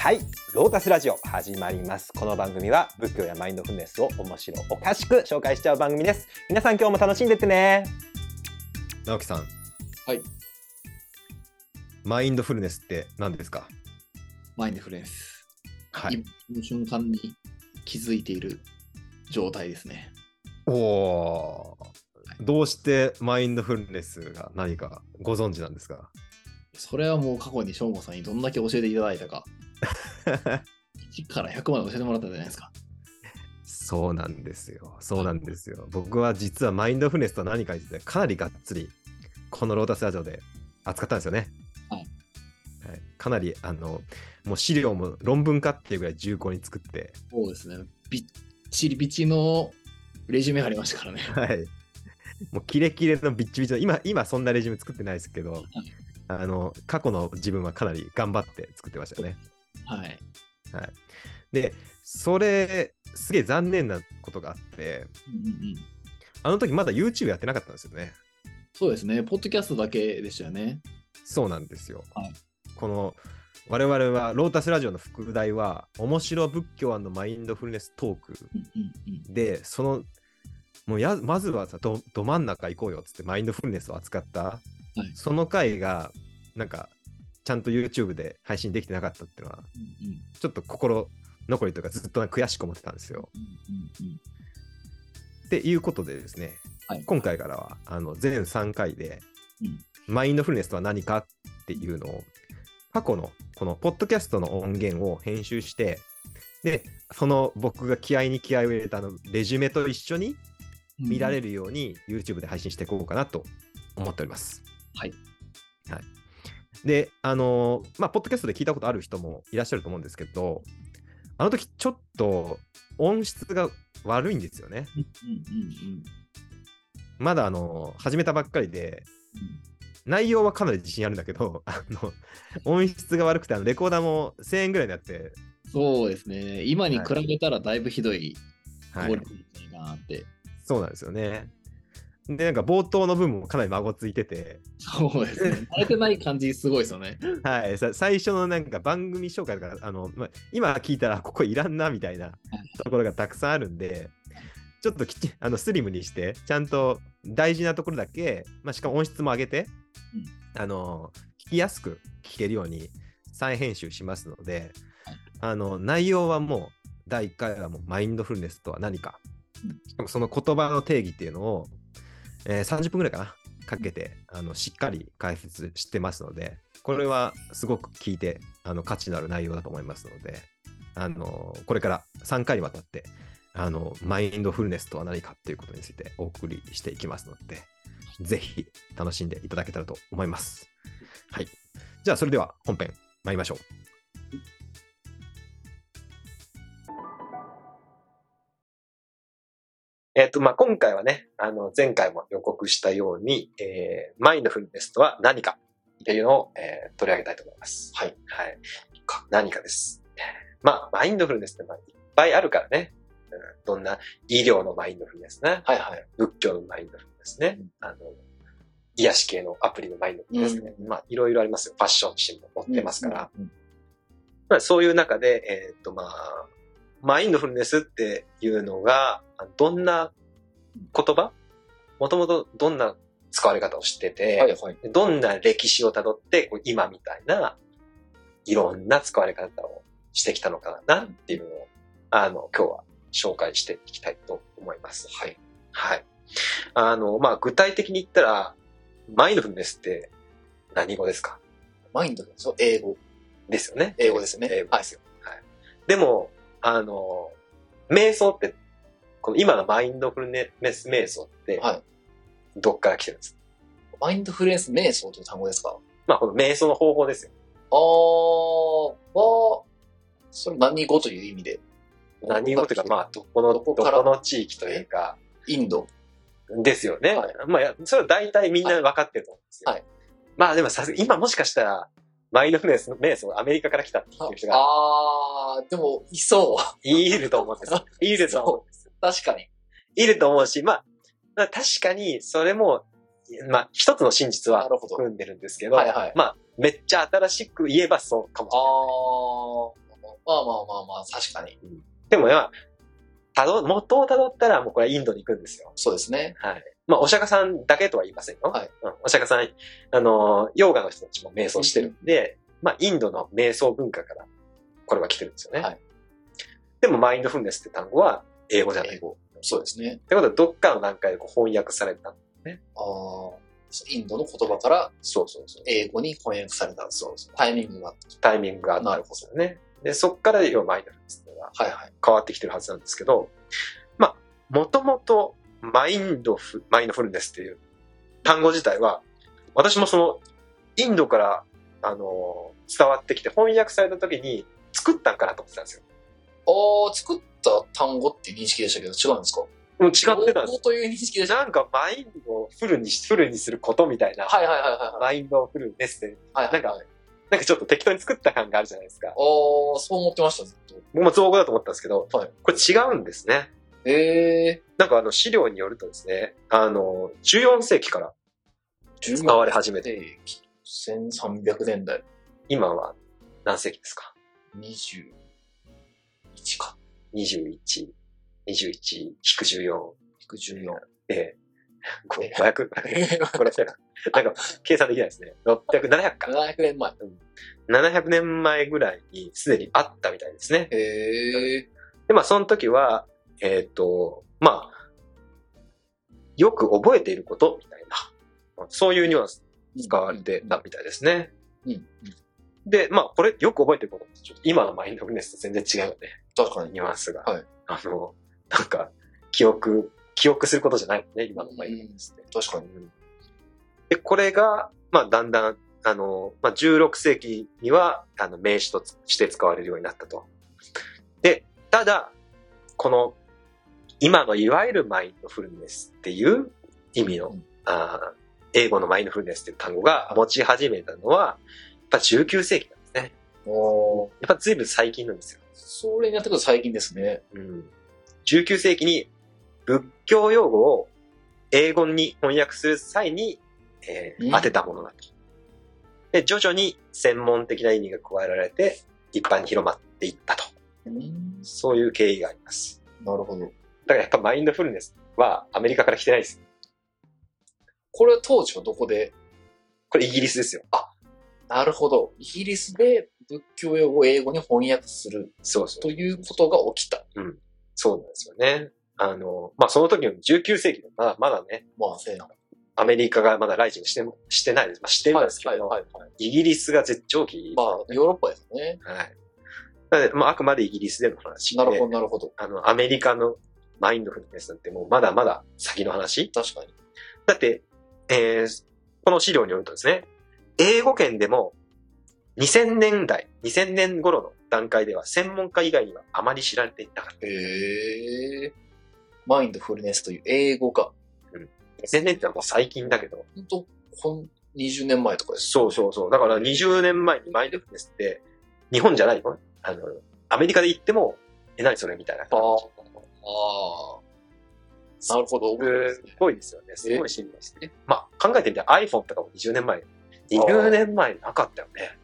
はい、ロータスラジオ始まります。この番組は仏教やマインドフルネスを面白おかしく紹介しちゃう番組です。皆さん今日も楽しんでってね。直樹さん。はい。マインドフルネスって何ですか？マインドフルネス。はい。今の瞬間に気づいている状態ですね。おおー。どうしてマインドフルネスが何かご存知なんですか？それはもう過去にしょうごさんにどんだけ教えていただいたか。1から100まで教えてもらったじゃないですか。そうなんですよ。そうなんですよ。僕は実はマインドフルネスとは何かについてかなりがっつりこのロータスラジオで扱ったんですよね。はいはい、かなりあのもう資料も論文化っていうぐらい重厚に作って、そうですね。びっちりびちのレジュメ貼りましたからね。はい。もうキレキレのビッチビチの今今そんなレジュメ作ってないですけど、あの過去の自分はかなり頑張って作ってましたよね。はい。はい。で、それすげえ残念なことがあって、うんうんうん、あの時まだ YouTube やってなかったんですよね。そうですね。ポッドキャストだけでしたよね。そうなんですよ。はいこの我々はロータスラジオの副題は面白仏教マインドフルネストークでそのもうやまずはさどど真ん中行こうよっつってマインドフルネスを扱った、はいその回がなんかちゃんと YouTube で配信できてなかったっていうのはうんうんちょっと心残りとかずっと悔しく思ってたんですよ。うんうんっていうことでですね、はい今回からはあの全3回で、うんマインドフルネスとは何かっていうのを過去のこのポッドキャストの音源を編集してでその僕が気合に気合を入れたあのレジュメと一緒にうん見られるように YouTube で配信していこうかなと思っております。はい。はい、で、あのーまあ、ポッドキャストで聞いたことある人もいらっしゃると思うんですけど、あの時ちょっと音質が悪いんですよね。まだあの始めたばっかりで、うん内容はかなり自信あるんだけど、あの音質が悪くてあのレコーダーも1000円ぐらいになって、そうですね。今に比べたらだいぶひどいはいクオリティだなって。そうなんですよね。で、なんか冒頭の部分もかなり孫ついてて、そうですね。慣れてない感じすごいですよね。はい、さ最初のなんか番組紹介とか、あのまあ、今聞いたらここいらんなみたいなところがたくさんあるんで、ちょっときちあのスリムにして、ちゃんと大事なところだけ、まあ、しかも音質も上げて、あの聞きやすく聞けるように再編集しますので、はい。あの内容はもう第1回はもうマインドフルネスとは何か、うん。しかもその言葉の定義っていうのを、えー30分ぐらいかな？かけてあのしっかり解説してますのでこれはすごく聞いてあの価値のある内容だと思いますのであのこれから3回にわたってあのマインドフルネスとは何かっていうことについてお送りしていきますのでぜひ楽しんでいただけたらと思います。はい。じゃあそれでは本編参りましょう。えっ、と、まあ、今回はね、あの、前回も予告したように、えー、マインドフルネスとは何かっていうのを、えー取り上げたいと思います。はい。はい。か何かです。まあ、マインドフルネスってまあいっぱいあるからね。うん、どんな医療のマインドフルネスね。はいはい。仏教のマインドフルネスね。うんあの、癒し系のアプリのマインドフルネスね。まあ、いろいろありますよ。ファッション自身も持ってますから。うんうんまあ、そういう中で、えーっと、まあ、マインドフルネスっていうのが、あどんな言葉？もともとどんな使われ方をしてて、はいはい。どんな歴史をたどって、今みたいな、いろんな使われ方をしてきたのかなっていうのを、あの、今日は紹介していきたいと思います。はい。はい。あの、まあ、具体的に言ったら、マインドフルネスって何語ですか？マインドフルネス？英語。ですよね。英語ですね英語ですよ。はい。でも、あの、瞑想って、この今のマインドフルネス瞑想って、はい。どっから来てるんです？かマインドフルネス瞑想という単語ですか？まあ、この瞑想の方法ですよ。あー、は、それ何語という意味で？何語というか、まあ、どこの、どこの地域というか、インド？ですよね。はい。まあ、やそれは大体みんな分かってると思うんですよ。はい。まあ、でもさすが今もしかしたら、マインドフルネス瞑想アメリカから来たって言ってる人があー、でも、いそう。いると思うんですよ。いると思うんですよ。確かに。いると思うし、まあ、まあ確かにそれも、まあ、一つの真実は含んでるんですけど、はいはいまあ、めっちゃ新しく言えばそうかもしあれない。ー、あまあまあまあ、確かに。でも、まあ、たど、元をたどったら、もうこれはインドに行くんですよ。そうですね。はい。まあ、お釈迦さんだけとは言いませんよ。はいうん。お釈迦さん、あの、ヨーガの人たちも瞑想してるんで、まあ、インドの瞑想文化から、これは来てるんですよね。はい。でも、マインドフルネスって単語は英語じゃない。英語。そうですね。ってことは、どっかの段階でこう翻訳された。ああ、インドの言葉からそうそうそう。英語に翻訳されたそうそう。タイミングがあっタイミングがあったんですよね。で、そっから要はマインドフルネスっていうのがた。はいはい。変わってきてるはずなんですけど、まあ、もともとマインドフ、マインドフルネスっていう単語自体は、私もその、インドから、あの、伝わってきて翻訳された時に作ったんかなと思ってたんですよ。ああ、作った単語っていう認識でしたけど、違うんですか？うん、違ってたんですという認識でした。なんかマインドをフルにし、フルにすることみたいな、はいはいはいはい。マインドフルネスって、はいはい、なんかなんかちょっと適当に作った感があるじゃないですか。ああ、そう思ってました、ずっと。僕も造語だと思ったんですけど、はいこれ違うんですね。ええなんかあの資料によるとですね、あの、14世紀からー、使われ始めて、て、1300年代、今は何世紀ですか？21か。21、21、引く14、114。ええ。これ500、これ、なんか、計算できないですね。600、700か。700年前。700年前ぐらいにすでにあったみたいですね。へえで、まあ、その時は、えっ、と、まあ、よく覚えていることみたいな、そういうニュアンスー。使われてたみたいですね。うん。うん。で、まあ、これよく覚えてることちょっと今のマインドフルネスと全然違うよね。確かに。ニュアンスが。はいあの、なんか、記憶、記憶することじゃないね、今のマインドフルネスって。確かに。で、これが、まあ、だんだん、あの、まあ、16世紀には、あの、名詞として使われるようになったと。で、ただ、この、今のいわゆるマインドフルネスっていう意味の、うんあー英語のマインドフルネスっていう単語が持ち始めたのは、やっぱ19世紀なんですね。おーやっぱ随分最近なんですよ。それになってくると最近ですね。うん、19世紀に仏教用語を英語に翻訳する際に、えーうん当てたものだと。で、徐々に専門的な意味が加えられて、一般に広まっていったと。うん。そういう経緯があります。なるほど。だからやっぱマインドフルネスはアメリカから来てないです。これ当時はどこで？これイギリスですよ。なるほど。イギリスで仏教用語を英語に翻訳するそうそう。ということが起きた。そうなんですよね。あの、まあ、その時の19世紀のまだまだね、まあ、せな。アメリカがまだライジングしても、してないです。まあ、してるんですけど、はいはいはい。イギリスが絶頂期。まあ、ヨーロッパですね。はい。なので、まあ、あくまでイギリスでの話で。なるほど、なるほど。あの、アメリカのマインドフルネスなんてもうまだまだ先の話。確かに。だって、えー、この資料によるとですね、英語圏でも2000年代、2000年頃の段階では専門家以外にはあまり知られていなかっへえ。マインドフルネスという英語が、た。2000年ってのはもう最近だけど、本当？こん20年前とかです。そうそうそう。だから20年前にマインドフルネスって、日本じゃないよ。あの、アメリカで行っても、え、何それ？みたいな感じ。ああ。なるほど。すごいですよね。すごい進化して。まあ、考えてみて iPhone とかも20年前。20年前なかったよね。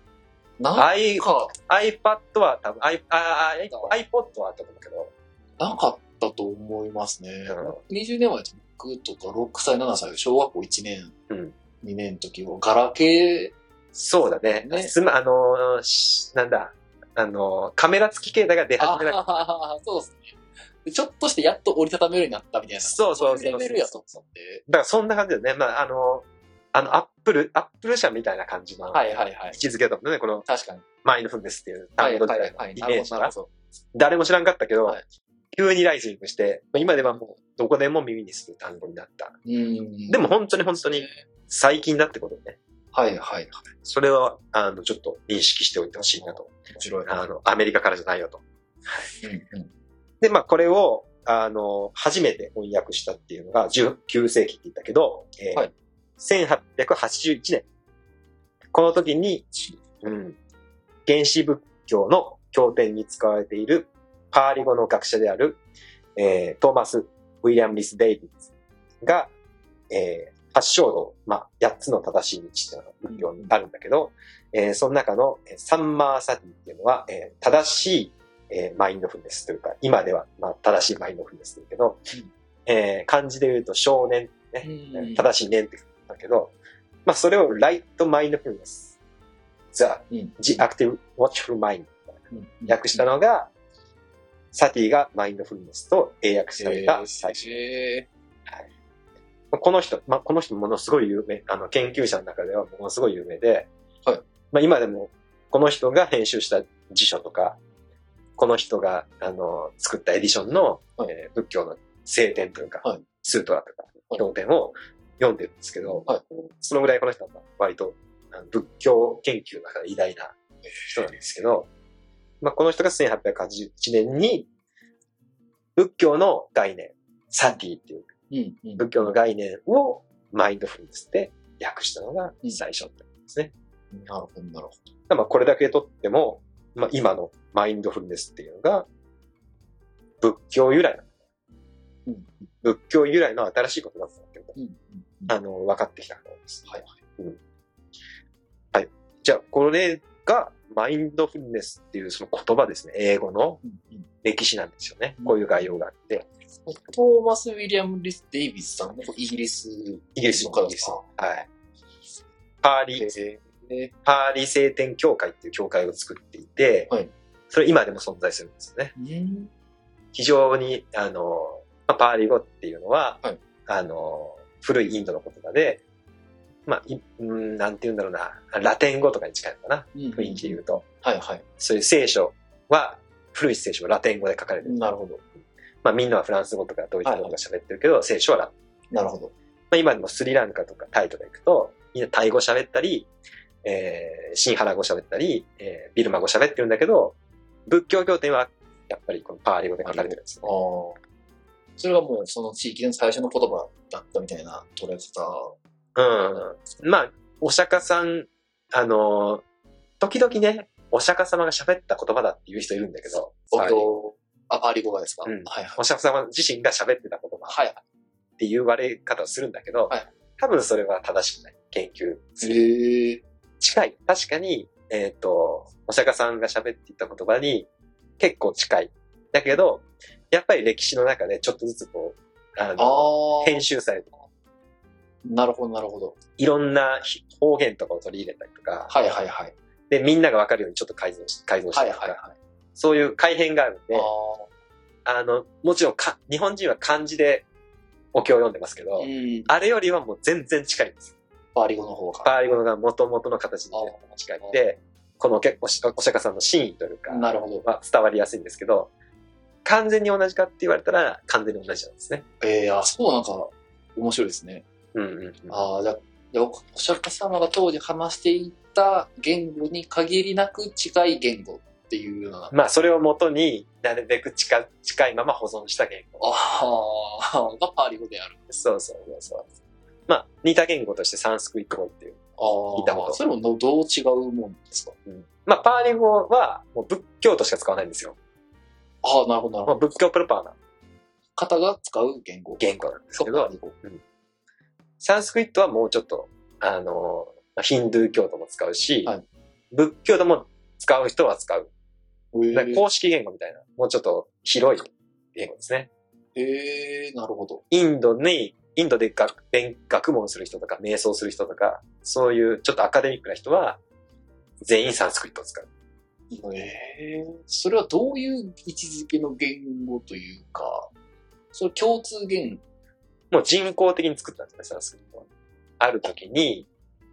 なんか、iPad は多分、I、ああ iPod はあったと思うけど、なかったと思いますね。う20年前僕とか6歳、7歳、小学校1年、うん2年の時は、ガラケそうだね。ねすま、あのーしなんだ、あのーカメラ付き携帯が出ー、始めた。ああ、そうですね。でちょっとしてやっと折りたためるようになったみたいな。そうそうそうそうレベルやと思って。だからそんな感じだよね。まあ、あのーあの、アップル、アップル社みたいな感じのはいはいはい位。置づけだもんね、この確かに。マインドフルネスっていうはい単語はいはい。なるほど、なメージが。誰も知らんかったけど、はい急にライジングして、まあ今ではもうどこでも耳にする単語になった。うん。でも本当に本当に最近だってことね。はいはいはい。それは、あの、ちょっと認識しておいてほしいなと。面白い。あの、アメリカからじゃないよと。うんうん。で、まあ、これを、あの、初めて翻訳したっていうのが19世紀って言ったけど、えーはい1881年。この時に、うん、原始仏教の経典に使われているパーリ語の学者である、えートーマス・ウィリアム・リス・デイビッツが、えー発祥道、まあ、8つの正しい道っていうのがあるんだけど、えーその中のえーサンマーサティっていうのは、えー正しいえーマインドフルネスというか、今では、まあ、正しいマインドフルネスというけど、うん。えー漢字で言うと少年、ね、うん。正しい年って言うんだけど、まあ、それをライトマインドフルネス、The, うん。The Active Watchful Mind うん。訳したのが、サティがマインドフルネスと英訳された最初。へこの人、まあ、この人ものすごい有名、あの、研究者の中ではものすごい有名で、はい。まあ、今でも、この人が編集した辞書とか、この人が、あの、作ったエディションの、はい。えー仏教の聖典というか、はい。スートラとか、はい。経典を読んでるんですけど、はい。そのぐらいこの人は割と仏教研究の中で偉大な人なんですけど、まあ、この人が1881年に仏教の概念、サティっていううんうん。仏教の概念をマインドフルネスで訳したのが最初ってことですね。なるほど、なるほまあこれだけとっても、まあ今のマインドフルネスっていうのが仏教由来。うん仏教由来の新しいことだったんだけど、ど。うんうんあの、分かってきたことです。はいはい。はい。じゃあ、これがマインドフルネスっていうその言葉ですね。英語の歴史なんですよねう。んこういう概要があって。トーマス・ウィリアム・リス・デイビスさんもイギリスイギリスの方イギリスはい。パーリー、へえパーリー聖典協会っていう協会を作っていて、はいそれ今でも存在するんですよね。うん非常に、あの、まあパーリー語っていうのは、はいあの、古いインドの言葉で、まあ、いうんなんて言うんだろうな、ラテン語とかに近いのかな、雰囲気で言うと。はいはい。そういう聖書は、古い聖書はラテン語で書かれてる。なるほど。まあみんなはフランス語とかドイツ語とか喋ってるけど、聖書はラテンなるほど。まあ、今でもスリランカとかタイとか行くと、みんなタイ語喋ったり、えー、シンハラ語喋ったり、えー、ビルマ語喋ってるんだけど、仏教経典はやっぱりこのパーリ語で書かれてるんですあよ、あ。それがもうその地域の最初の言葉だったみたいな捉え方。うん。まあ、お釈迦さん、あのー時々ね、お釈迦様が喋った言葉だっていう人いるんだけど、おパーリと、あ、パーリ語がですか、うんはいはい。お釈迦様自身が喋ってた言葉はいっていう言われ方をするんだけど、はい多分それは正しくない。研究するへえ。近い。確かに、えっ、と、お釈迦さんが喋っていた言葉に結構近い。だけど、やっぱり歴史の中でちょっとずつこう、あの、ああ。編集されて、なるほど、なるほど。いろんな方言とかを取り入れたりとか、はいはいはい。で、みんながわかるようにちょっと改造し、改造したりとか、はいはいはい。そういう改変があるんで、ああの、もちろんか、日本人は漢字でお経を読んでますけど、あ。うん。あれよりはもう全然近いんですよ。パーリ語の方が。パーリ語が元々の形に近いんで、この結構しお釈迦さんの真意というか、なるほど。は伝わりやすいんですけど、完全に同じかって言われたら完全に同じなんですね。ええあ、そうなんか、面白いですね。うんうんうん。ああ、じゃあ、お釈迦様が当時話していた言語に限りなく近い言語っていうような。まあ、それをもとになるべく近近いまま保存した言語。ああ、がパーリ語である。そうそうそうそう。まあ、似た言語としてサンスクリット語っていう。あ聞いたことあ、それもどどう違うもんですか？まあ、パーリ語はもう仏教としか使わないんですよ。ああ、なるほど、なるほど。まあ、仏教プロパーな方が使う言語。言語なんですけどがパー、リ語。サンスクリットはもうちょっと、あの、まあヒンドゥー教徒も使うし、はい仏教徒も使う人は使う。公式言語みたいな、もうちょっと広い言語ですね。え、なるほど。インドに、インドで学勉学問する人とか、瞑想する人とか、そういうちょっとアカデミックな人は、全員サンスクリットを使う。ええそれはどういう位置づけの言語というか、それ共通言もう人工的に作ったんですね、サンスクリットは。ある時に、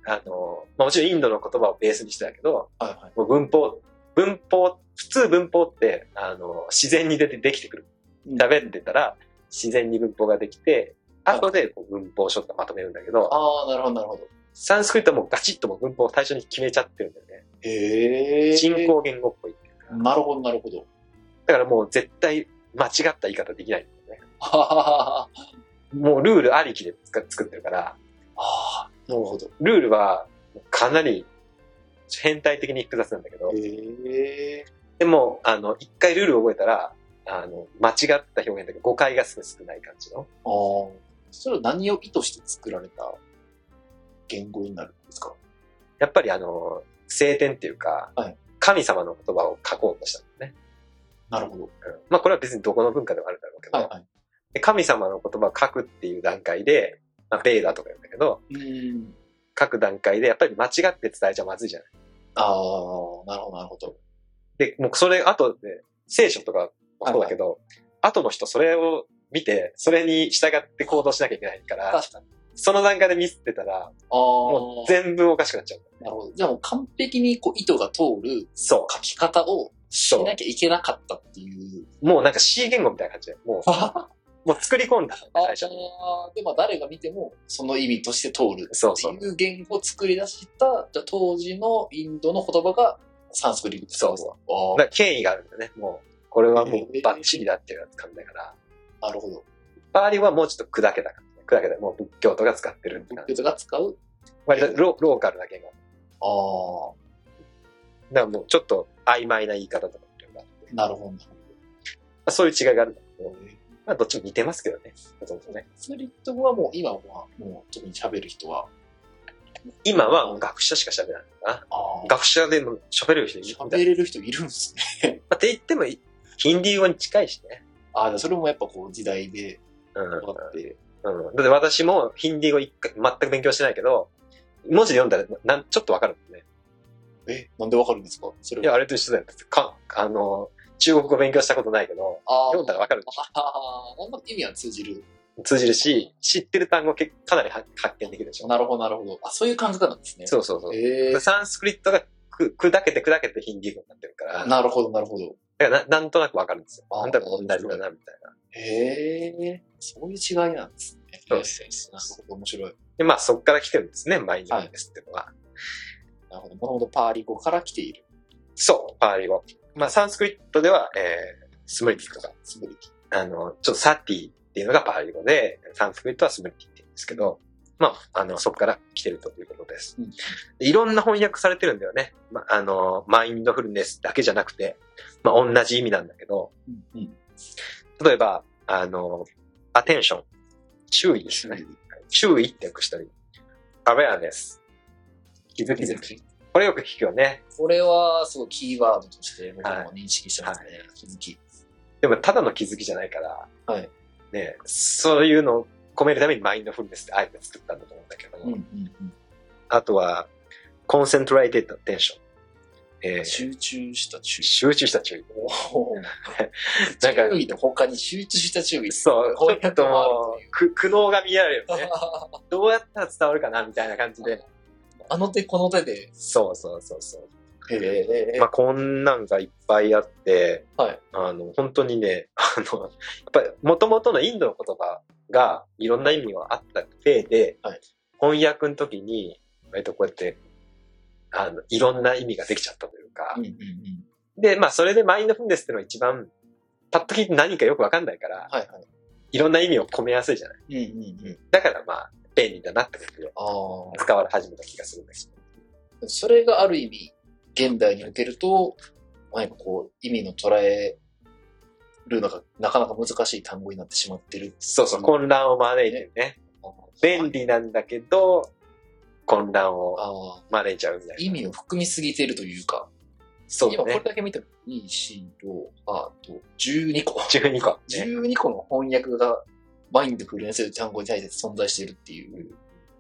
あの、まあ、もちろんインドの言葉をベースにしてたけど、はいはい。もう文法、文法、普通文法って、あの、自然に出てできてくる。喋ってたら、自然に文法ができて、後でこう文法書とかまとめるんだけど、ああ、なるほど、なるほど。サンスクリットはもうガチッともう文法を最初に決めちゃってるんだよね。へえ。人工言語っぽいっていうか。なるほど、なるほど。だからもう絶対間違った言い方できないんだよね。はははは。もうルールありきで作作ってるから、ああ、なるほど。ルールはかなり変態的に複雑なんだけど、へえ。でも、あの、一回ルールを覚えたら、あの、間違った表現とか誤解がすごい少ない感じの。ああ。それは何を意図して作られた言語になるんですか？やっぱりあの、聖典っていうか、はい神様の言葉を書こうとしたんだね。なるほど。うんまあこれは別にどこの文化でもあるだろうけど、はいはい。で神様の言葉を書くっていう段階で、まあ、ベーダとか言うんだけど、うん。書く段階でやっぱり間違って伝えちゃまずいじゃない。ああ、なるほど、なるほど。で、もうそれ後で、聖書とかもそうだけど、後の人それを見て、それに従って行動しなきゃいけないから。その段階でミスってたら。もう全部おかしくなっちゃう。なるほど。じゃあもう完璧にこう意図が通るそ書き方をしなきゃいけなかったっていう。う。もうなんか C 言語みたいな感じで、もあう、もう作り込んだ、最初に。ーで、まあ誰が見てもその意味として通るそうそうっていう言語を作り出した、じゃあ当時のインドの言葉がサンスクリット。そうそうあだから権威があるんだね。もう、これはもうバッチリだっていう感じだから。あ、なるほど。パーリはもうちょっと砕けた感じ。砕けた。もう仏教徒が使ってるって感じ。仏教徒が使う？割とロローカルな言語。あだからもうちょっと曖昧な言い方とかっていうのがあってあ、なるほど。まあそういう違いがあるんだけど、まあどっちも似てますけどね。ほとんどね。スリット語はもう今はもう特に喋る人は？今は学者しか喋らないのかな。ああ。学者でも喋れる人いる喋れる人いるんですね。まあ、って言っても、ヒンディー語に近いしね。ああ、それもやっぱこう時代でうん。変わって。うん。だって私もヒンディー語一回全く勉強してないけど、文字で読んだらなんちょっとわかるもんね。え、なんでわかるんですか？それは。いや、あれと一緒だよ。か、あの、中国語勉強したことないけど、ああ。読んだらわかる。ああ、なんか意味は通じる。通じるし、知ってる単語けかなりは発見できるでしょ。なるほど、なるほど。あ、そういう感覚なんですね。そうそうそう。ええサンスクリットがく砕けて砕けてヒンディー語になってるから、なるほど、なるほど。らな なんとなくわかるんですよ。あなんだか同じだな、みたいな。へえ、そういう違いなんですね。そうそうなるほど、面白い。で、まあそっから来てるんですね、マインドフルネスっていうのは。なるほど。もともとパーリ語から来ている。そう、パーリ語。まあサンスクリットでは、えー、スムリティとか、すぐに。あの、ちょっとサティっていうのがパーリ語で、サンスクリットはスムリティって言うんですけど、まあ、あの、そこから来てるということです。うんでいろんな翻訳されてるんだよね。まあ、あの、マインドフルネスだけじゃなくて、まあ、同じ意味なんだけど。例えば、あの、アテンション。注意ですね。注意って訳したり。アウェアネス。気づきです。これよく聞くよね。これは、すごいキーワードとして僕も認識してますね。気づき。でも、ただの気づきじゃないから、はい。ね、そういうのを込めるためにマインドフルネスってあえて作ったんだと思うんだけど、うんうんうん。あとは、コンセントライテッドテンション。えー集中した注意。集中した注意。おー なんか注意と他に集中した注意。そう、ちょっとのもうう、く苦悩が見られるよね。どうやったら伝わるかなみたいな感じで。あの手この手で。そうそうそうそう。へえ。まあ、こんなんがいっぱいあって、はいあの、本当にね、あの、やっぱり、元々のインドの言葉がいろんな意味があったせいで、はい翻訳の時に、割とこうやって、あの、いろんな意味ができちゃったというか、うんうんうん。で、まあ、それでマインドフルネスっていうのは一番、パッと聞いて何かよくわかんないから、はいはい。いろんな意味を込めやすいじゃない。うんうんうん。だからまあ、便利だなってことで。使われ始めた気がするんですよ。それがある意味、現代におけると、何かこう、意味の捉えるのがなかなか難しい単語になってしまってる。そうそう、混乱を招いてるね。便利なんだけど、混乱を招いちゃうみたいな。意味を含みすぎてるというか、そうだね。今これだけ見ても、2、4、6、あと12個。12個。ね。12個の翻訳がマインドフルネスという単語に対して存在しているっていう。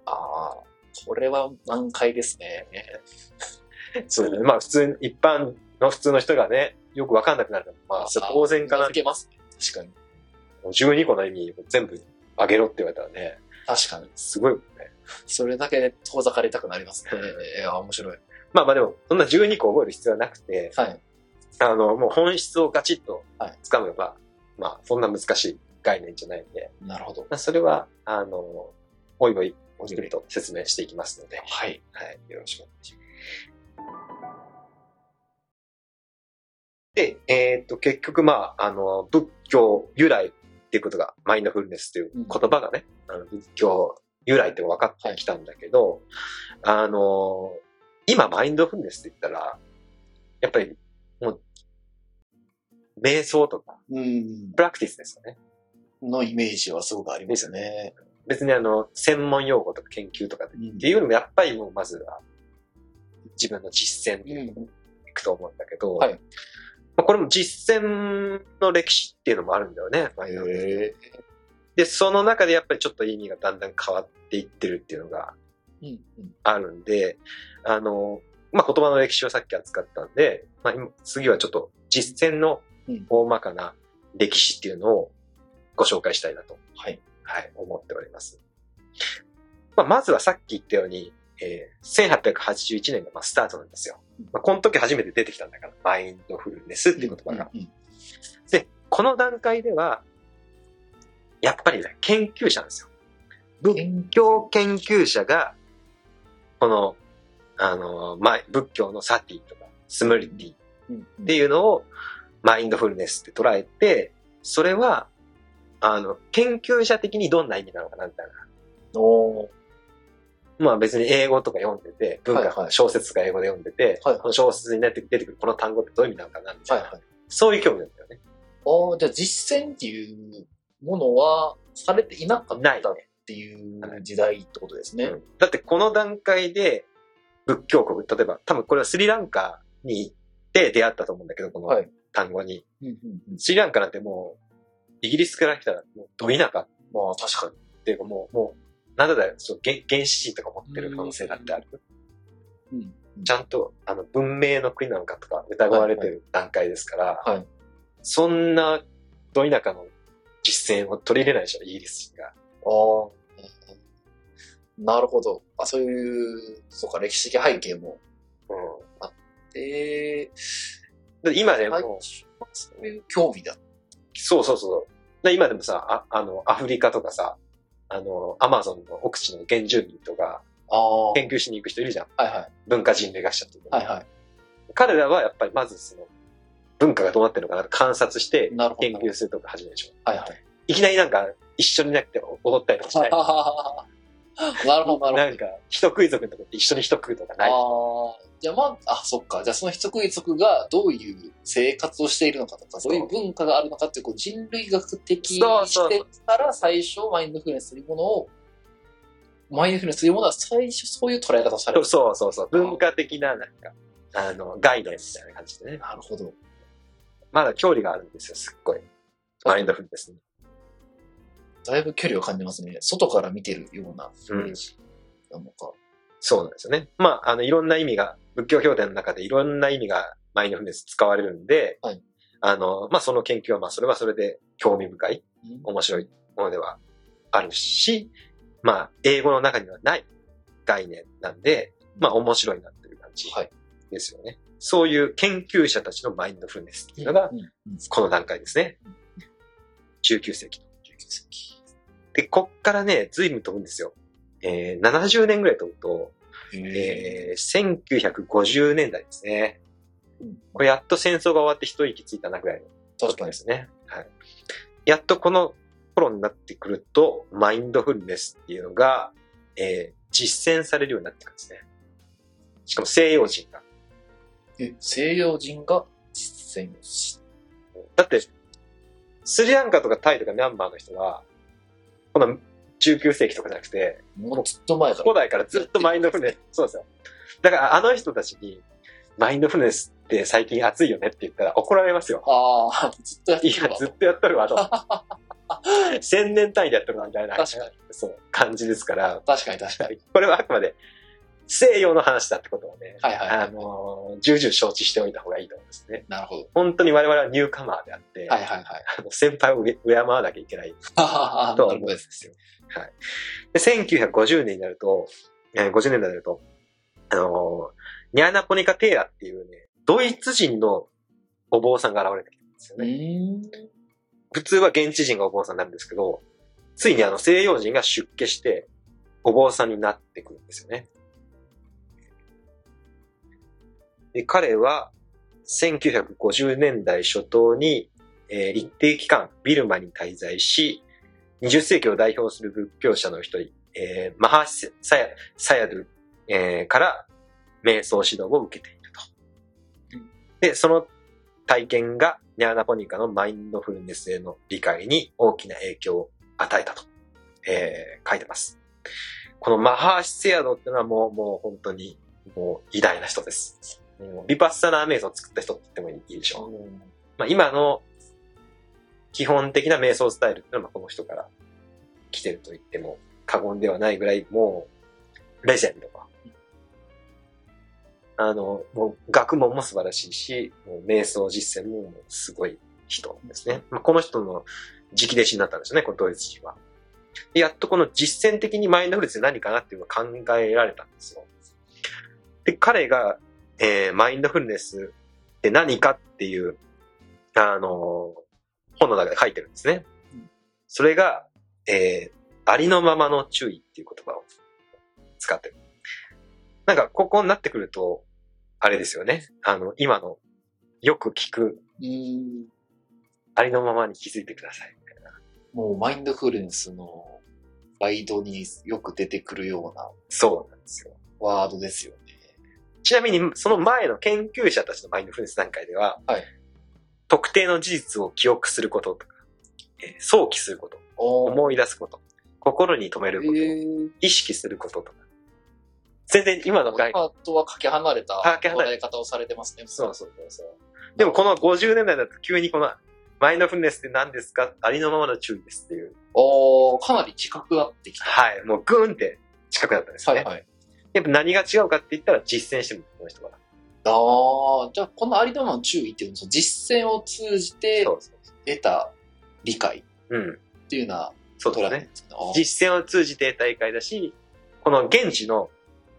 ああ、これは難解ですね。そうだね。まあ普通に、一般の普通の人がね、よくわかんなくなるまあ当然かな。けますね。確かに。12個の意味を全部あげろって言われたらね、確かに。すごいもんね。それだけ遠ざかれたくなりますね。いや、面白い。まあまあでも、そんな12個覚える必要はなくて、はい。あの、もう本質をガチッとはい掴めば、まあそんな難しい概念じゃないんで、なるほど。まあそれは、あの、おいおい、おじくりと説明していきますので、はい。はい、よろしくお願いします。で、えっ、と、結局、まあ、あの、仏教由来っていうことが、マインドフルネスという言葉がね、あの仏教由来って分かってきたんだけど、あの、今、マインドフルネスって言ったら、やっぱり、もう、瞑想とか、うん。プラクティスですよね。のイメージはすごくありますね。別にあの、専門用語とか研究とかってうんいうよりも、やっぱりもう、まずは、自分の実践にうん。いくと思うんだけど、はいまあ、これも実践の歴史っていうのもあるんだよね。マインドフルネスへで、その中でやっぱりちょっと意味がだんだん変わっていってるっていうのが。あるんで、あの、まあ、言葉の歴史をさっき扱ったんで、まあ、今次はちょっと実践のうん大まかな歴史っていうのをご紹介したいなと、はい。はい、思っております。まあ、まずはさっき言ったように、えー1881年がまあスタートなんですよ。まあ、この時初めて出てきたんだから、マインドフルネスっていう言葉が。うんうんで、この段階では、やっぱりね、研究者なんですよ。仏教研究者が、この、あの、まあ、仏教のサティとか、スムリティうんっていうのを、マインドフルネスって捉えて、それは、あの、研究者的にどんな意味なのかなみたいな。まあ別に英語とか読んでて、文化、はいはい小説とか英語で読んでて、はいはいこの小説に出て出てくるこの単語ってどういう意味なのかなみたな。はいいはい。そういう興味なんだよね。ああ、じゃあ実践っていうものはされていなかったっ。ていう時代ってことですね。うんだってこの段階で仏教国、例えば多分これはスリランカに行って出会ったと思うんだけど、このはい単語に。うんうんうんスリランカなんてもう、イギリスから来たらもうど田舎っまあ確かに。ていうかもう、もう、なんだだよ、そう原原始人とか持ってる可能性だってある。うんちゃんと、あの、文明の国なのかとか疑われてる段階ですから、はい。そんな、ど田舎の実践を取り入れないでしょ、イギリス人が。ああ。なるほど。あ、そういう、そうか、歴史的背景も。うん。えで今でえも、そういう興味だ。そうそうそう。で今でもさ、ああの、アフリカとかさ、あの、アマゾンの奥地の原住民とか、研究しに行く人いるじゃん。はい。文化人類学者っていうのはいは彼らはやっぱりまずその、文化がどうなってるのかな観察して。研究するとか始めるでしょ。はいはい。いきなりなんか、一緒になって踊ったりとかしない？なるほど、なるほど。なんか、人食い族のとこって一緒に人食うとかない？ああ。じゃあまあ、あ、そっか。じゃあその人食い族がどういう生活をしているのかとか、そういう文化があるのかっていうこう人類学的そうそう視点から最初マインドフルネスというものを、マインドフルネスというものは最初そういう捉え方をされる。そうそうそう。文化的な、なんか、あの、概念みたいな感じでね。なるほど。まだ距離があるんですよ、すっごい。マインドフルネスに。だいぶ距離を感じますね。外から見てるようなイメージなのか。そうなんですよね。まあ、あの、いろんな意味が、仏教経典の中でいろんな意味がマインドフルネス使われるんで、はいあの、まあ、その研究は、まあ、それはそれで興味深い、うん面白いものではあるし、まあ、英語の中にはない概念なんで、まあ、面白いなっていう感じはい。ですよね。そういう研究者たちのマインドフルネスっていうのが、この段階ですね。19世紀と。19世紀で、こっからね、随分飛ぶんですよ。えー、70年ぐらい飛ぶと、へえー、1950年代ですね。うんこれやっと戦争が終わって一息ついたなぐらいの確かにで。すね。はい。やっとこの頃になってくると、マインドフルネスっていうのが、えー、実践されるようになってくるんですね。しかも西洋人が。え西洋人が実践だって、スリランカとかタイとかミャンマーの人は、この19世紀とかじゃなくて、もうずっと前から。古代からずっとマインドフルネス、そうですよ。だからあの人たちに、マインドフルネスって最近熱いよねって言ったら怒られますよ。ああ、ずっとやっていやるわ、ずっとやっとるわと。千年単位でやっとるわみたいな確かにそう感じですから、確かに確かに。これはあくまで西洋の話だってことをね、はいはいはいあのー重々承知しておいた方がいいと思うんですね。なるほど。本当に我々はニューカマーであって、はいはいはい。あの先輩を敬敬わなきゃいけないとは思うんですよ。はい。で、1950年になると、えー50年代になると、あのーニャーナポニカテーラっていうね、ドイツ人のお坊さんが現れてきたんですようね。普通は現地人がお坊さんになるんですけど、ついにあの西洋人が出家して、お坊さんになってくるんですよね。彼は、1950年代初頭に、えー一定期間、ビルマに滞在し、20世紀を代表する仏教者の一人、えーマハシサヤサヤドゥ、えから瞑想指導を受けていると。で、その体験がニャーナポニカのマインドフルネスへの理解に大きな影響を与えたと、えー書いてます。このマハーシセアドっていうのはもう、もう本当に、もう偉大な人です。ビパッサナー瞑想を作った人って言ってもいいでしょう。まあ、今の基本的な瞑想スタイルっていうのはこの人から来てると言っても過言ではないぐらいもうレジェンドが。あの、もう学問も素晴らしいし、もう瞑想実践もすごい人ですね。まあ、この人の直弟子になったんですよね、このドイツ人は。でやっとこの実践的にマインドフルネスで何かなっていうのを考えられたんですよ。で、彼が、えーマインドフルネスって何かっていう、あのー本の中で書いてるんですねうん。それが、えーありのままの注意っていう言葉を使ってる。なんか、ここになってくると、あれですよね。あの、今の、よく聞く、うん。ありのままに気づいてください。みたいなもうマインドフルネスのガイドによく出てくるようなそうなんですよ。ワードですよね。ちなみに、その前の研究者たちのマインドフルネス段階では、はい特定の事実を記憶することとか、えー想起すること、お思い出すこと、心に留めること、えー、意識することとか。全然今の概今とはかけ離れたかけ離れ捉え方をされてますね。そうそうそうそう。でもこの50年代だと急にこのマインドフルネスって何ですか？ありのままの注意ですっていう。おーかなり近くなってきた。はい。もうグーンって近くなったんですよね。はいはい。やっぱ何が違うかって言ったら実践してるこの人は。ああ、じゃあこのありのままの注意っていうのは実践を通じて得た理解っ。ていうようなそうですね。実践を通じて得た理解だし、この現地の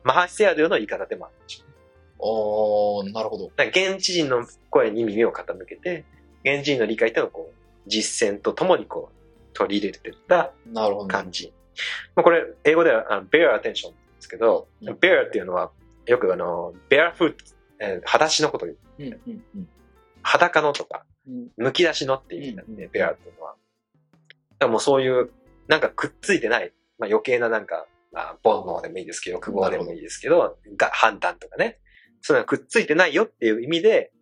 マハシセアドゥの言い方でもあるんでしょうね。おーなるほど。現地人の声に耳を傾けて、現地人の理解っていうのをこう、実践とともにこう、取り入れていったなるほど。感じ。まあ、これ、英語ではあの bear attention ですけど、うん bear っていうのは、よくあの、barefoot、えー裸足のことを言う。うんうんうん裸のとか、うん。剥き出しのっていう意味なんで、うん bear っていうのは。だからもうそういう、なんかくっついてない、まあ、余計ななんか、まあ、煩悩でもいいですけど、欲望でもいいですけど、が判断とかね。そういうのがくっついてないよっていう意味で、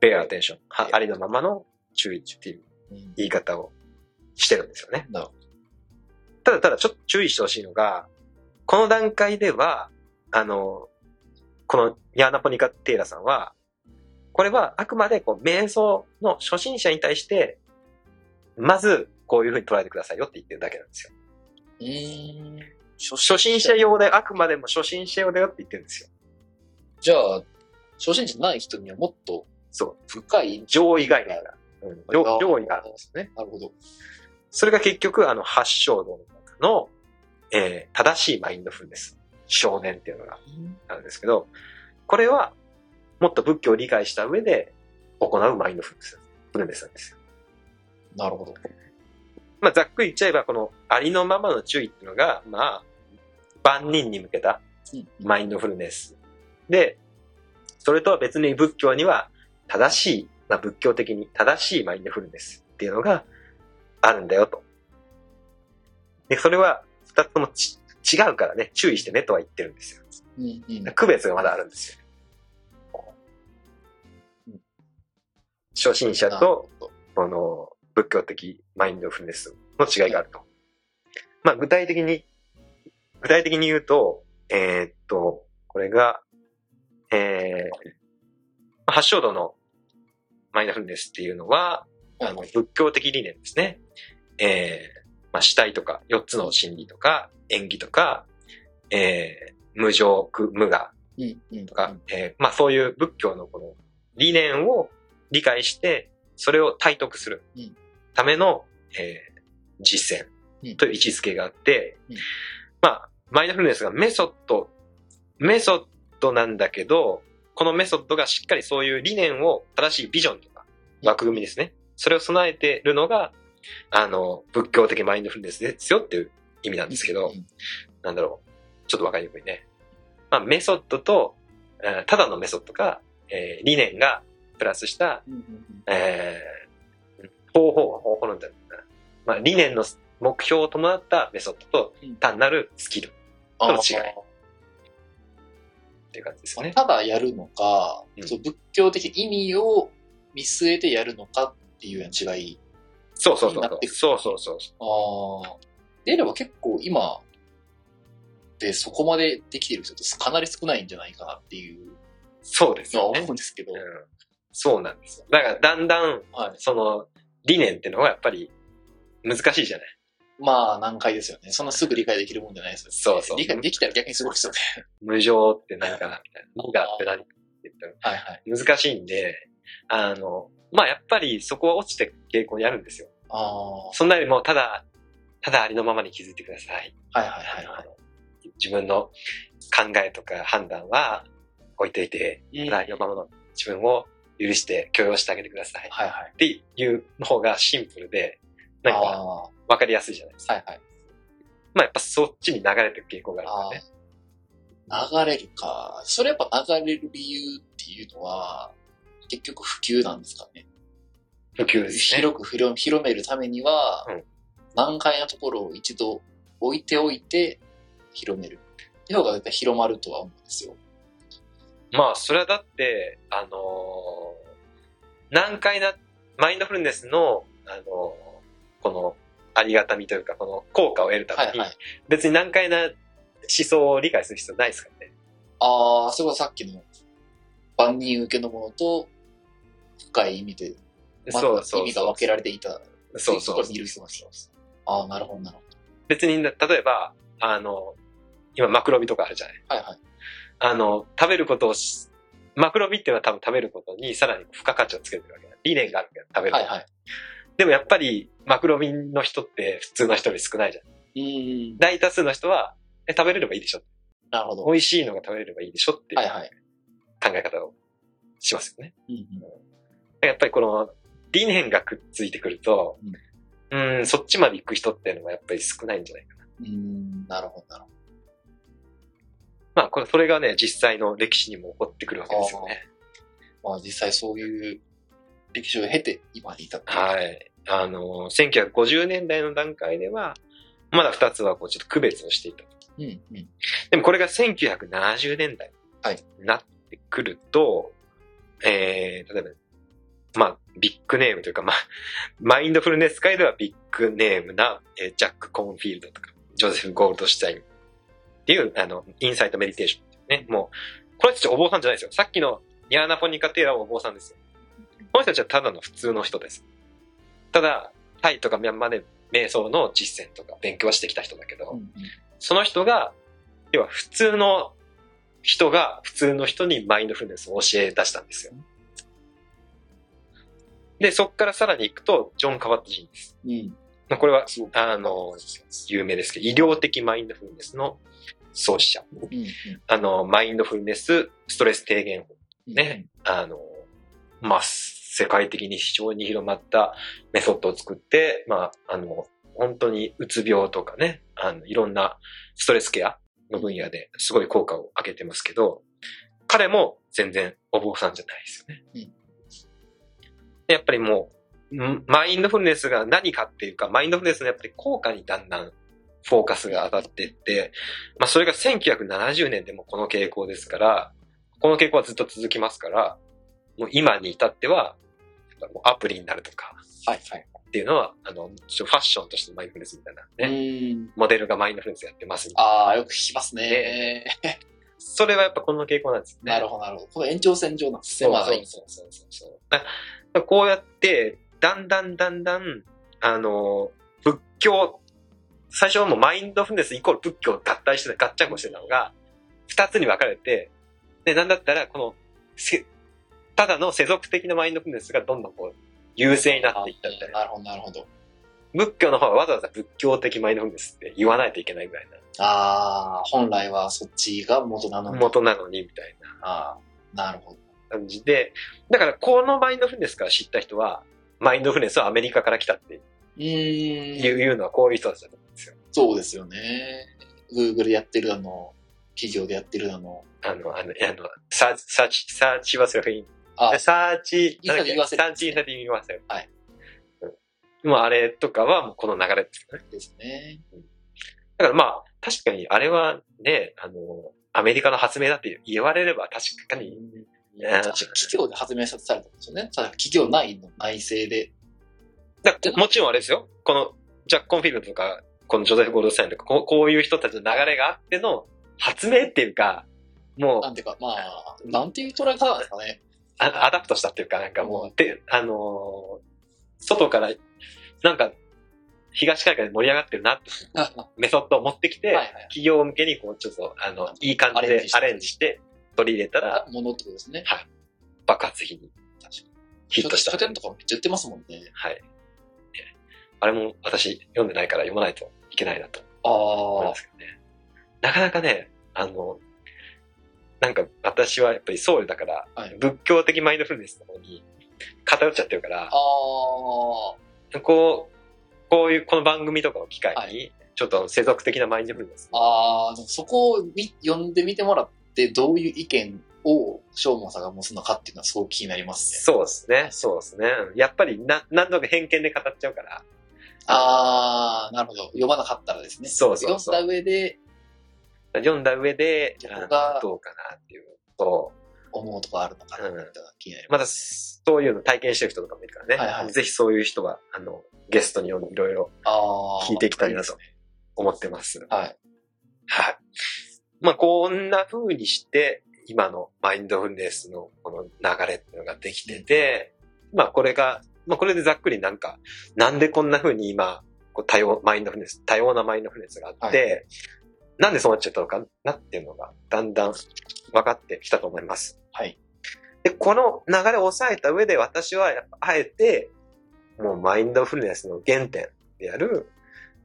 bear attention。はありのままの注意っていううん言い方をしてるんですよね。ただただちょっと注意してほしいのが、この段階では、あの、このヤーナポニカ・テイラさんは、これはあくまでこう瞑想の初心者に対して、まずこういうふうに捉えてくださいよって言ってるだけなんですよ。初初心者用で、あくまでも初心者用だよって言ってるんですよ。じゃあ、初心者ない人にはもっとそう。深い上位概念が、うん、上上位があるんですね。なるほど。それが結局、あの、八正道の中の、えー正しいマインドフルネス、少年っていうのがあるんですけど、これは、もっと仏教を理解した上で行うマインドフルネス、フルネスなんですよ。なるほど。まあ、ざっくり言っちゃえば、このありのままの注意っていうのが、まあ、万人に向けたマインドフルネス。で、それとは別に仏教には正しい、まあ、仏教的に正しいマインドフルネスっていうのがあるんだよと。で、それは二つともち違うからね、注意してねとは言ってるんですよ。うんうん。区別がまだあるんですよ。初心者と、この、仏教的マインドフルネスの違いがあると。まあ、具体的に、具体的に言うと、えーっと、これが、えー、発祥度のマインドフルネスっていうのは、あの、仏教的理念ですね。えー、まあ、死体とか、四つの真理とか、縁起とか、えー、無常、苦無我。とか、えーまあそういう仏教のこの理念を理解して、それを体得するうんための、えー実うん践という位置づけがあって、うんまあ、マインドフルネスがメソッド、メソッドなんだけど、このメソッドがしっかりそういう理念を正しいビジョンとか枠組みですね。それを備えてるのが、あの、仏教的マインドフルネスですよっていう意味なんですけど、うんなんだろう。ちょっとわかりにくいね。まあ、メソッドと、えーただのメソッドか、えー理念がプラスした、えー方法、方法なんだろうな。まあ、理念の目標を伴ったメソッドとうん単なるスキルっあの違いていう感じですよね。ただやるのか、うんそう仏教的意味を見据えてやるのかっていうような違い。そうそうそうそう。そうそうそう。ああ。であれば結構今でそこまでできてる人ってかなり少ないんじゃないかなっていう。そうですね。思うんですけど。うんそうなんですよ。だからだんだん、はい。その理念っていうのがやっぱり難しいじゃない。まあ、難解ですよね。そんなすぐ理解できるもんじゃないですよね。そうそう理解できたら逆にすごいですよね。無常って何かなみたいな。無我って何って言ったらはいはい。難しいんで、あの、まあやっぱりそこは落ちてく傾向にあるんですよ。あそんなよりもただ、ただありのままに気づいてください。あ。はいはいはいはい。自分の考えとか判断は置いといて、うんただありのままの自分を許して許容してあげてください。はいはい。っていう方がシンプルで、なんかああ。わかりやすいじゃないですか。はいはい。まあやっぱそっちに流れてる傾向があるんでね。流れるか。それやっぱ流れる理由っていうのは、結局普及なんですかね。普及ですね。広く広広めるためには、うん難解なところを一度置いておいて広める。っていう方が絶対広まるとは思うんですよ。まあそれはだって、あのー難解なマインドフルネスの、あのーこのありがたみというか、この効果を得るために、はいはい。別に難解な思想を理解する必要ないですからね。ああ、それはさっきの万人受けのものと深い意味で、まそうそう意味が分けられていた。そうそうこにいる人なんですよ。ああ、なるほど、なるほ別に、例えば、あの、今マクロビとかあるじゃない。ど。はいはい。あの、食べることをし、マクロビっていうのは多分食べることにさらに付加価値をつけてるわけだ。理念があるけど、食べる。はいはい。でもやっぱり、マクロビの人って普通の人より少ないじゃん。うん。大多数の人は、え、食べれればいいでしょ。なるほど。美味しいのが食べれればいいでしょっていう。考え方をしますよね。うんやっぱりこの理念がくっついてくると、うん、そっちまで行く人っていうのはやっぱり少ないんじゃないかな。うん。うん、なるほど、なるほまあ、これ、それがね、実際の歴史にも起こってくるわけですよね。ど。まあ実際そういう歴史を経て今に至っている。はい。あの、1950年代の段階では、まだ二つはこうちょっと区別をしていた。うんうん。でもこれが1970年代はいになってくると、えー、例えば、まあ、ビッグネームというか、まあ、マインドフルネス界ではビッグネームな、えージャック・コーンフィールドとか、ジョゼフ・ゴールドシュタインっていう、あの、インサイトメディテーションね。もう、この人たちお坊さんじゃないですよ。さっきのニャーナ・フォニカ・テイラーはお坊さんですよ。この人たちはただの普通の人です。ただ、タイとかミャンマーで瞑想の実践とか勉強はしてきた人だけど、うんうんその人が、要は普通の人が普通の人にマインドフルネスを教え出したんですよ。で、そこからさらに行くと、ジョン・カバット人です。うん。まあこれは、あの、有名ですけど、医療的マインドフルネスの創始者。うんあの、マインドフルネスストレス低減法。うん。ね。あの、まあ、世界的に非常に広まったメソッドを作って、まあ、あの、本当にうつ病とかね、あの、いろんなストレスケアの分野ですごい効果を上げてますけど、彼も全然お坊さんじゃないですよね。やっぱりもう、んマインドフルネスが何かっていうか、マインドフルネスのやっぱり効果にだんだんフォーカスが当たっていって、まあそれが1970年でもこの傾向ですから、この傾向はずっと続きますから、もう今に至っては、もうアプリになるとかはいはい。っていうのは、あの、ファッションとしてのマインドフルネスみたいなね、うん。モデルがマインドフルネスやってます。ああ、よく聞きますね。それはやっぱこの傾向なんですよね。なるほど、なるほど。この延長線上なんですね、そうそうそうそう。こうやって、だんだんだんだん、あの、仏教、最初はもうマインドフルネスイコール仏教を合体してた、ガッチャンコしてたのが、二つに分かれて、で、なんだったら、この、せただの世俗的なマインドフルネスがどんどんこう、優勢になっていったみたいな。なるほど、なるほど。仏教の方はわざわざ仏教的マインドフルネスって言わないといけないぐらいああ、本来はそっちが元なのな、に。元なのにみたいな。ああ、なるほど。感じで、だからこのマインドフルネスから知った人は、マインドフルネスはアメリカから来たって。いう,、いうのはこういう人たちだと思うんですよ。そうですよね。Google でやってるあの、企業でやってるあの、あの、あの、あの、サーチ、サーチ、サーチはセルフイン。あサーチ、サイト言わせるサーチ言わせる。はい。うん。もうあれとかはもうこの流れですよね。ですね。だからまあ、確かにあれはね、あの、アメリカの発明だって言われれば確かに、確か企業で発明されたんですよね。ただ企業内の内政で。だもちろんあれですよ。この、ジャック・コンフィールドとか、このジョゼフ・ゴールドスタインとか、こうこういう人たちの流れがあっての発明っていうか、もうなんていうか、まあ、なんていう捉え方なんですかね。あ adapt したっていうか、なんかもう、で、あのー外から、なんか、東海岸で盛り上がってるなっては メソッドを持ってきて、いはい。企業向けにこう、ちょっと、あの、いい感じでアレンジして取り入れたら、ものってことですね。爆発的にヒットした書。店とかめっちゃ売ってますもんね。はい。あれも私読んでないから読まないといけないなと思いあますけどね。なかなかね、あの、なんか私はやっぱり僧侶だから、あ。はい。仏教的マインドフルネスの方に偏っちゃってるからあ、あ。こう、こういう、この番組とかを機会に、ちょっと世俗的なマインドフルネス。ああ、そこを見読んでみてもらって、どういう意見を正門さんが持つのかっていうのはすごく気になりますね。そうですね、そうですね。やっぱりな、何度か偏見で語っちゃうから、ああ、なるほど。読まなかったらですね。そうそうそう読んだ上で読んだ上で、どうかなっていうのと、思うとかあるのかなっていうのが気になりまだます。そういうの体験してる人とかもいるからね。はいはいぜひそういう人は、あの、ゲストに呼んでいろいろ。聞いていきたいなと思ってます。はい。はい。まあ、こんな風にして、今のマインドフルネスのこの流れっていうのができてて、まあ、これが、まあ、これでざっくりなんか、なんでこんな風に今、こう多様、マインドフルネス、多様なマインドフルネスがあって、なんでそうなっちゃったのかなっていうのが、だんだん分かってきたと思います。はい。で、この流れを抑えた上で私はやっぱあえて、もうマインドフルネスの原点である、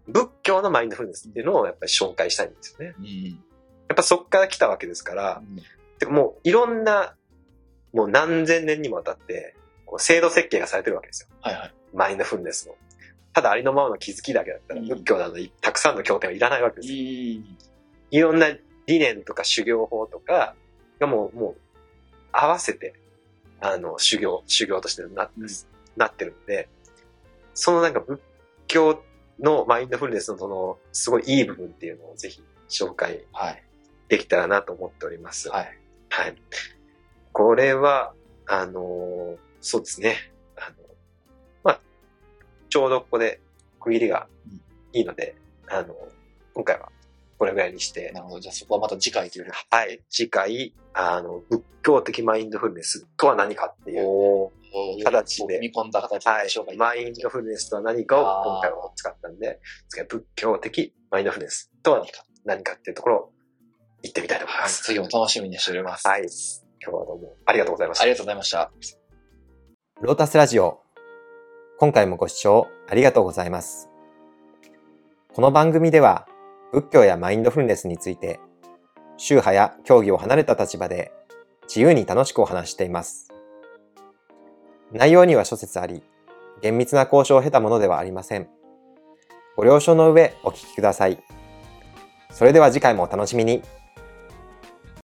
仏教のマインドフルネスっていうのをやっぱり紹介したいんですよね。うん。やっぱそっから来たわけですから、てかもういろんな、もう何千年にもわたって、こう制度設計がされてるわけですよ。はいはい。マインドフルネスの。ただありのままの気づきだけだったらうん仏教などにたくさんの経典はいらないわけですよ。ん。いろんな理念とか修行法とかがもう、もう合わせて、あの、修行、修行としてな,、うんなってるんで、そのなんか仏教のマインドフルネスのその、すごいいい部分っていうのをぜひ紹介はい。できたらなと思っております。はい。はい。これは、あのーそうですね。あの、まあ、ちょうどここで区切りがいいので、あの、今回はこれぐらいにして、なるほど。じゃあそこはまた次回というはい。次回、あの、仏教的マインドフルネスとは何かっていう、形で踏み込んだ形ではい。マインドフルネスとは何かを今回は使ったんで、仏教的マインドフルネスとは何か、何かっていうところを言ってみたいと思いはい。ます。次も楽しみにしております。はい。今日はどうもありがとうございましたあり。がとうございました。ロータスラジオ。今回もご視聴ありがとうございます。この番組では仏教やマインドフルネスについて宗派や教義を離れた立場で自由に楽しくお話ししています。内容には諸説あり、厳密な交渉を経たものではありません。ご了承の上お聞きください。それでは次回もお楽しみに。